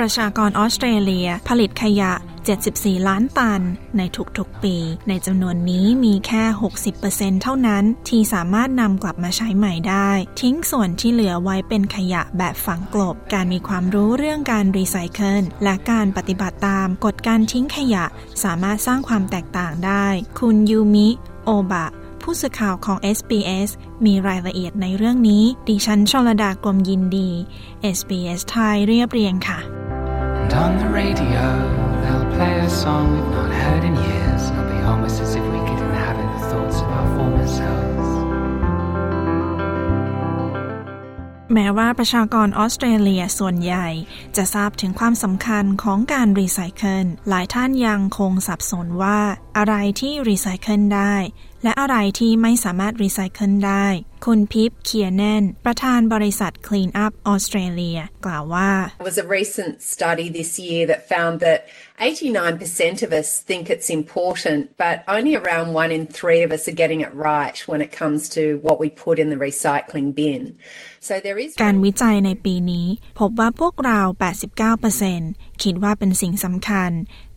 ประชากรออสเตรเลีย ผลิตขยะ 74 ล้านตัน ในทุกๆปี ในจำนวนนี้มีแค่ 60%เท่านั้นที่สามารถนำกลับมาใช้ใหม่ได้ ทิ้งส่วนที่เหลือไว้เป็นขยะแบบฝังกลบ การมีความรู้เรื่องการรีไซเคิลและการปฏิบัติตามกฎการทิ้งขยะ สามารถสร้างความแตกต่างได้ คุณยูมิ โอบะผู้สื่อข่าวของ SBS มีรายละเอียดในเรื่องนี้ ดิฉันชลดากรมยินดี SBS ไทยเรียบเรียงค่ะ And on the radio, they'll play a song we've not heard in years. It'll be almost as if we could inhabit the thoughts of our former selves. แม้ว่าประชากรออสเตรเลียส่วนใหญ่ จะทราบถึงความสำคัญของการรีไซเคิล หลายท่านยังคงสับสนว่า อะไรที่รีไซเคิลได้ และอะไรที่ไม่สามารถรีไซเคิลได้ คุณพิพเคียแนนประธานบริษัท Clean Up Australia กล่าวว่า There was a recent study this year that found that 89% of us think it's important, but only around one in three of us are getting it right when it comes to what we put in the recycling bin. การวิจัยในปีนี้ พบว่าพวกเรา 89%คิดว่าเป็นสิ่งสำคัญ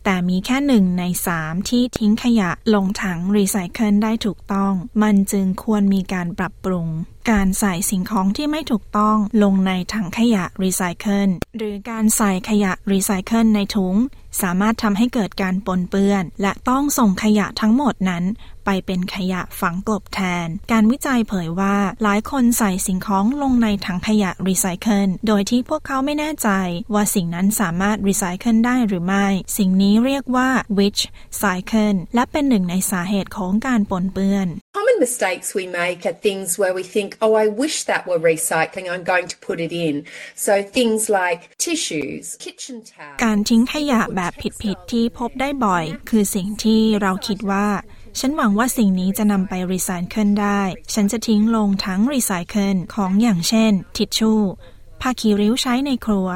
แต่มีแค่หนึ่งในสามที่ทิ้งขยะลงถังรีไซเคิลได้ถูกต้อง มันจึงควรมีการปรับปรุง การใส่สิ่งของที่ไม่ถูกต้องลงในถังขยะรีไซเคิลหรือการใส่ขยะรีไซเคิลในถุง สามารถทำให้เกิดการปนเปื้อน และต้องส่งขยะทั้งหมดนั้น ไปเป็นขยะฝังกลบแทน การวิจัยเผยว่าหลายคนใส่สิ่งของลงในถังขยะรีไซเคิลโดยที่พวกเขาไม่แน่ใจว่าสิ่งนั้นสามารถรีไซเคิลได้หรือไม่ สิ่งนี้เรียกว่า wishcycle และเป็นหนึ่งในสาเหตุของการปนเปื้อน common mistakes we make are things where we think, oh, I wish that were recycling, I'm going to put it in. So things like tissues, kitchen towels. การทิ้งขยะแบบผิดๆที่พบได้บ่อย คือสิ่งที่เราคิดว่า ฉันหวังว่าสิ่งนี้จะนำไปรีไซเคิลได้ ฉันจะทิ้งลงถังรีไซเคิลของอย่างเช่น ทิชชู่ผ้าขี้ริ้วใช้ในครัว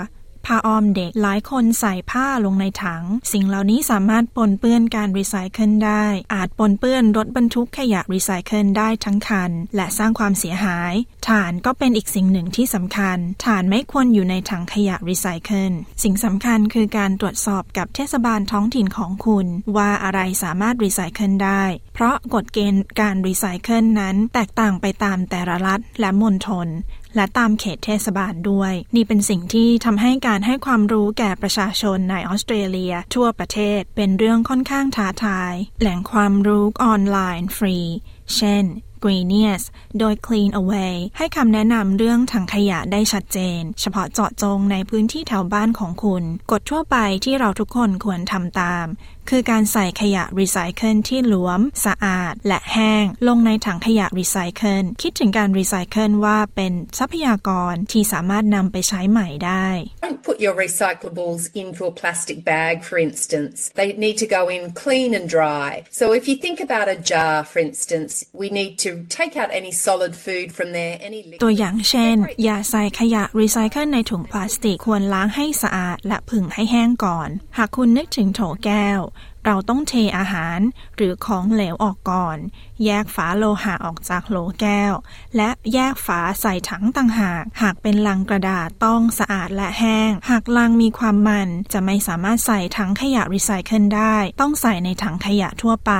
ผ้าอ้อมเด็ก หลายคนใส่ผ้าลงในถัง สิ่งเหล่านี้สามารถปนเปื้อนการรีไซเคิลได้ อาจปนเปื้อนรถบรรทุกขยะรีไซเคิลได้ทั้งคัน และสร้างความเสียหายถ่านก็เป็นอีกสิ่งหนึ่งที่สำคัญถ่านไม่ควรอยู่ในถังขยะรีไซเคิลสิ่งสำคัญคือการตรวจสอบกับเทศบาลท้องถิ่นของคุณ ว่าอะไรสามารถรีไซเคิลได้ เพราะกฎเกณฑ์การรีไซเคิลนั้น แตกต่างไปตามแต่ละรัฐและมณฑล และตามเขตเทศบาลด้วย นี่เป็นสิ่งที่ทำให้การให้ความรู้แก่ประชาชนในออสเตรเลีย ทั่วประเทศเป็นเรื่องค่อนข้างท้าทาย แหล่งความรู้ออนไลน์ฟรี เช่น Greenius โดย Cleanaway ให้คำแนะนำเรื่องถังขยะได้ชัดเจน เฉพาะเจาะจงในพื้นที่แถวบ้านของคุณ กฎทั่วไปที่เราทุกคนควรทำตาม คือการใส่ขยะรีไซเคิลที่หลวม สะอาด และแห้ง ลงในถังขยะรีไซเคิลคิดถึงการรีไซเคิลว่าเป็นทรัพยากรที่สามารถนำไปใช้ใหม่ได้ Don't put your recyclables into a plastic bag, for instance. They need to go in clean and dry. So if you think about a jar, for instance, we need to take out any solid food from there, any liquid. ตัวอย่างเช่น อย่าใส่ขยะรีไซเคิลในถุงพลาสติกควรล้างให้สะอาดและผึ่งให้แห้งก่อน หากคุณนึกถึงโถแก้ว เราต้องเทอาหารหรือของเหลวออกก่อน แยกฝาโลหะออกจากโหลแก้ว และแยกฝาใส่ถังต่างหาก หากเป็นลังกระดาษต้องสะอาดและแห้ง หากลังมีความมันจะไม่สามารถใส่ถังขยะรีไซเคิลได้ ต้องใส่ในถังขยะทั่วไป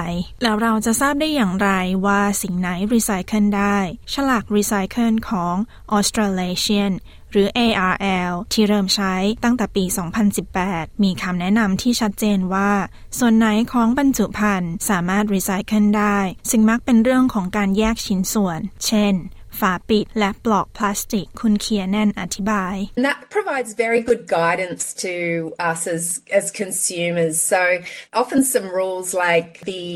แล้วเราจะทราบได้อย่างไรว่าสิ่งไหนรีไซเคิลได้ ฉลากรีไซเคิลของ Australasian หรือ ARL ที่เริ่มใช้ตั้งแต่ปี 2018 มีคำแนะนำที่ชัดเจนว่า ส่วนไหนของบรรจุภัณฑ์สามารถรีไซเคิลได้ ซึ่งมักเป็นเรื่องของการแยกชิ้นส่วน เช่น ฝาปิด และปลอกพลาสติก คุณเคียร์แนนอธิบาย And that provides very good guidance to us as, as consumers. So often some rules like the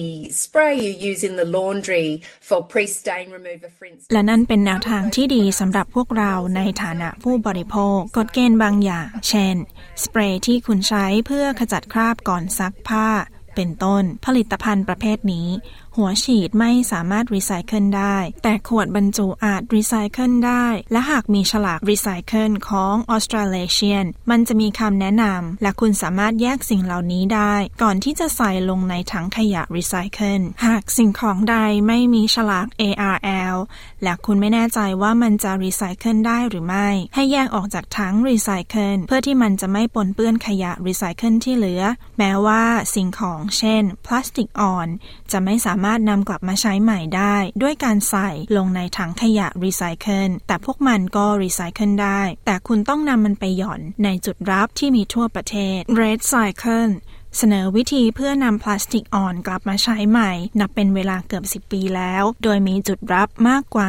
spray you use in the laundry for pre-stain remover, for instance. และนั่นเป็นแนวทางที่ดีสำหรับพวกเราในฐานะผู้บริโภค กฎเกณฑ์บางอย่าง เช่น สเปรย์ที่คุณใช้เพื่อขจัดคราบก่อนซักผ้าเป็นต้นผลิตภัณฑ์ประเภทนี้หัวฉีดไม่สามารถรีไซเคิลได้ แต่ขวดบรรจุอาจรีไซเคิลได้ และหากมีฉลากรีไซเคิลของออสเตรเลียนมันจะมีคำแนะนำและคุณสามารถแยกสิ่งเหล่านี้ได้ ก่อนที่จะใส่ลงในถังขยะรีไซเคิลหากสิ่งของใดไม่มีฉลาก ARL และคุณไม่แน่ใจว่ามันจะรีไซเคิลได้หรือไม่ ให้แยกออกจากถังรีไซเคิลเพื่อที่มันจะไม่ปนเปื้อนขยะรีไซเคิลที่เหลือ แม้ว่าสิ่งของเช่น พลาสติกอ่อน จะไม่สามารถามารถนำกลับมาใช้ใหม่ได้ ด้วยการใส่ลงในถังขยะรีไซเคิลแต่พวกมันก็รีไซเคิลได้ แต่คุณต้องนำมันไปหย่อนในจุดรับที่มีทั่วประเทศ REDcycle เสนอวิธีเพื่อนำพลาสติกอ่อนกลับมาใช้ใหม่ นับเป็นเวลาเกือบ 10 ปีแล้ว โดยมีจุดรับมากกว่า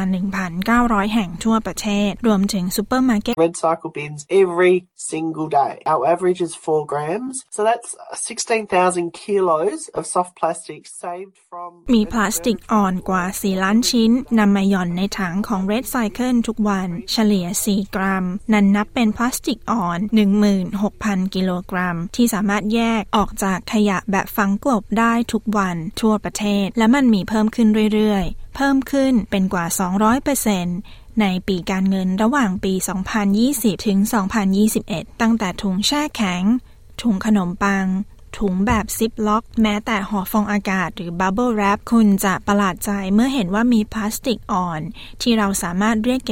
1,900 แห่งทั่วประเทศ รวมถึงซูเปอร์มาร์เก็ต REDcycle bins every single day. Our average is four grams. So that's 16,000 kilos of soft plastic saved from. มีพลาสติกอ่อนกว่า 4 ล้านชิ้นนำมาหย่อนในถังของ Red Cycle ทุกวัน เฉลี่ย 4 กรัม นั่นนับเป็นพลาสติกอ่อน 16,000 กิโลกรัม ที่สามารถแยกออกจากขยะแบบฝังกลบได้ทุกวันทั่วประเทศ และมันมีเพิ่มขึ้นเรื่อยๆ เพิ่มขึ้นเป็นกว่า 200%ในปีการเงินระหว่างปี 2020 ถึง 2021 ตั้งแต่ถุงแช่แข็ง ถุงขนมปังถุงแบบซิปล็อก แม้แต่ห่อฟองอากาศหรือบับเบิลแรปคุณจะประหลาดใจเมื่อเห็นว่ามีพลาสติกอ่อน ที่เราสามารถเรียกเก็บ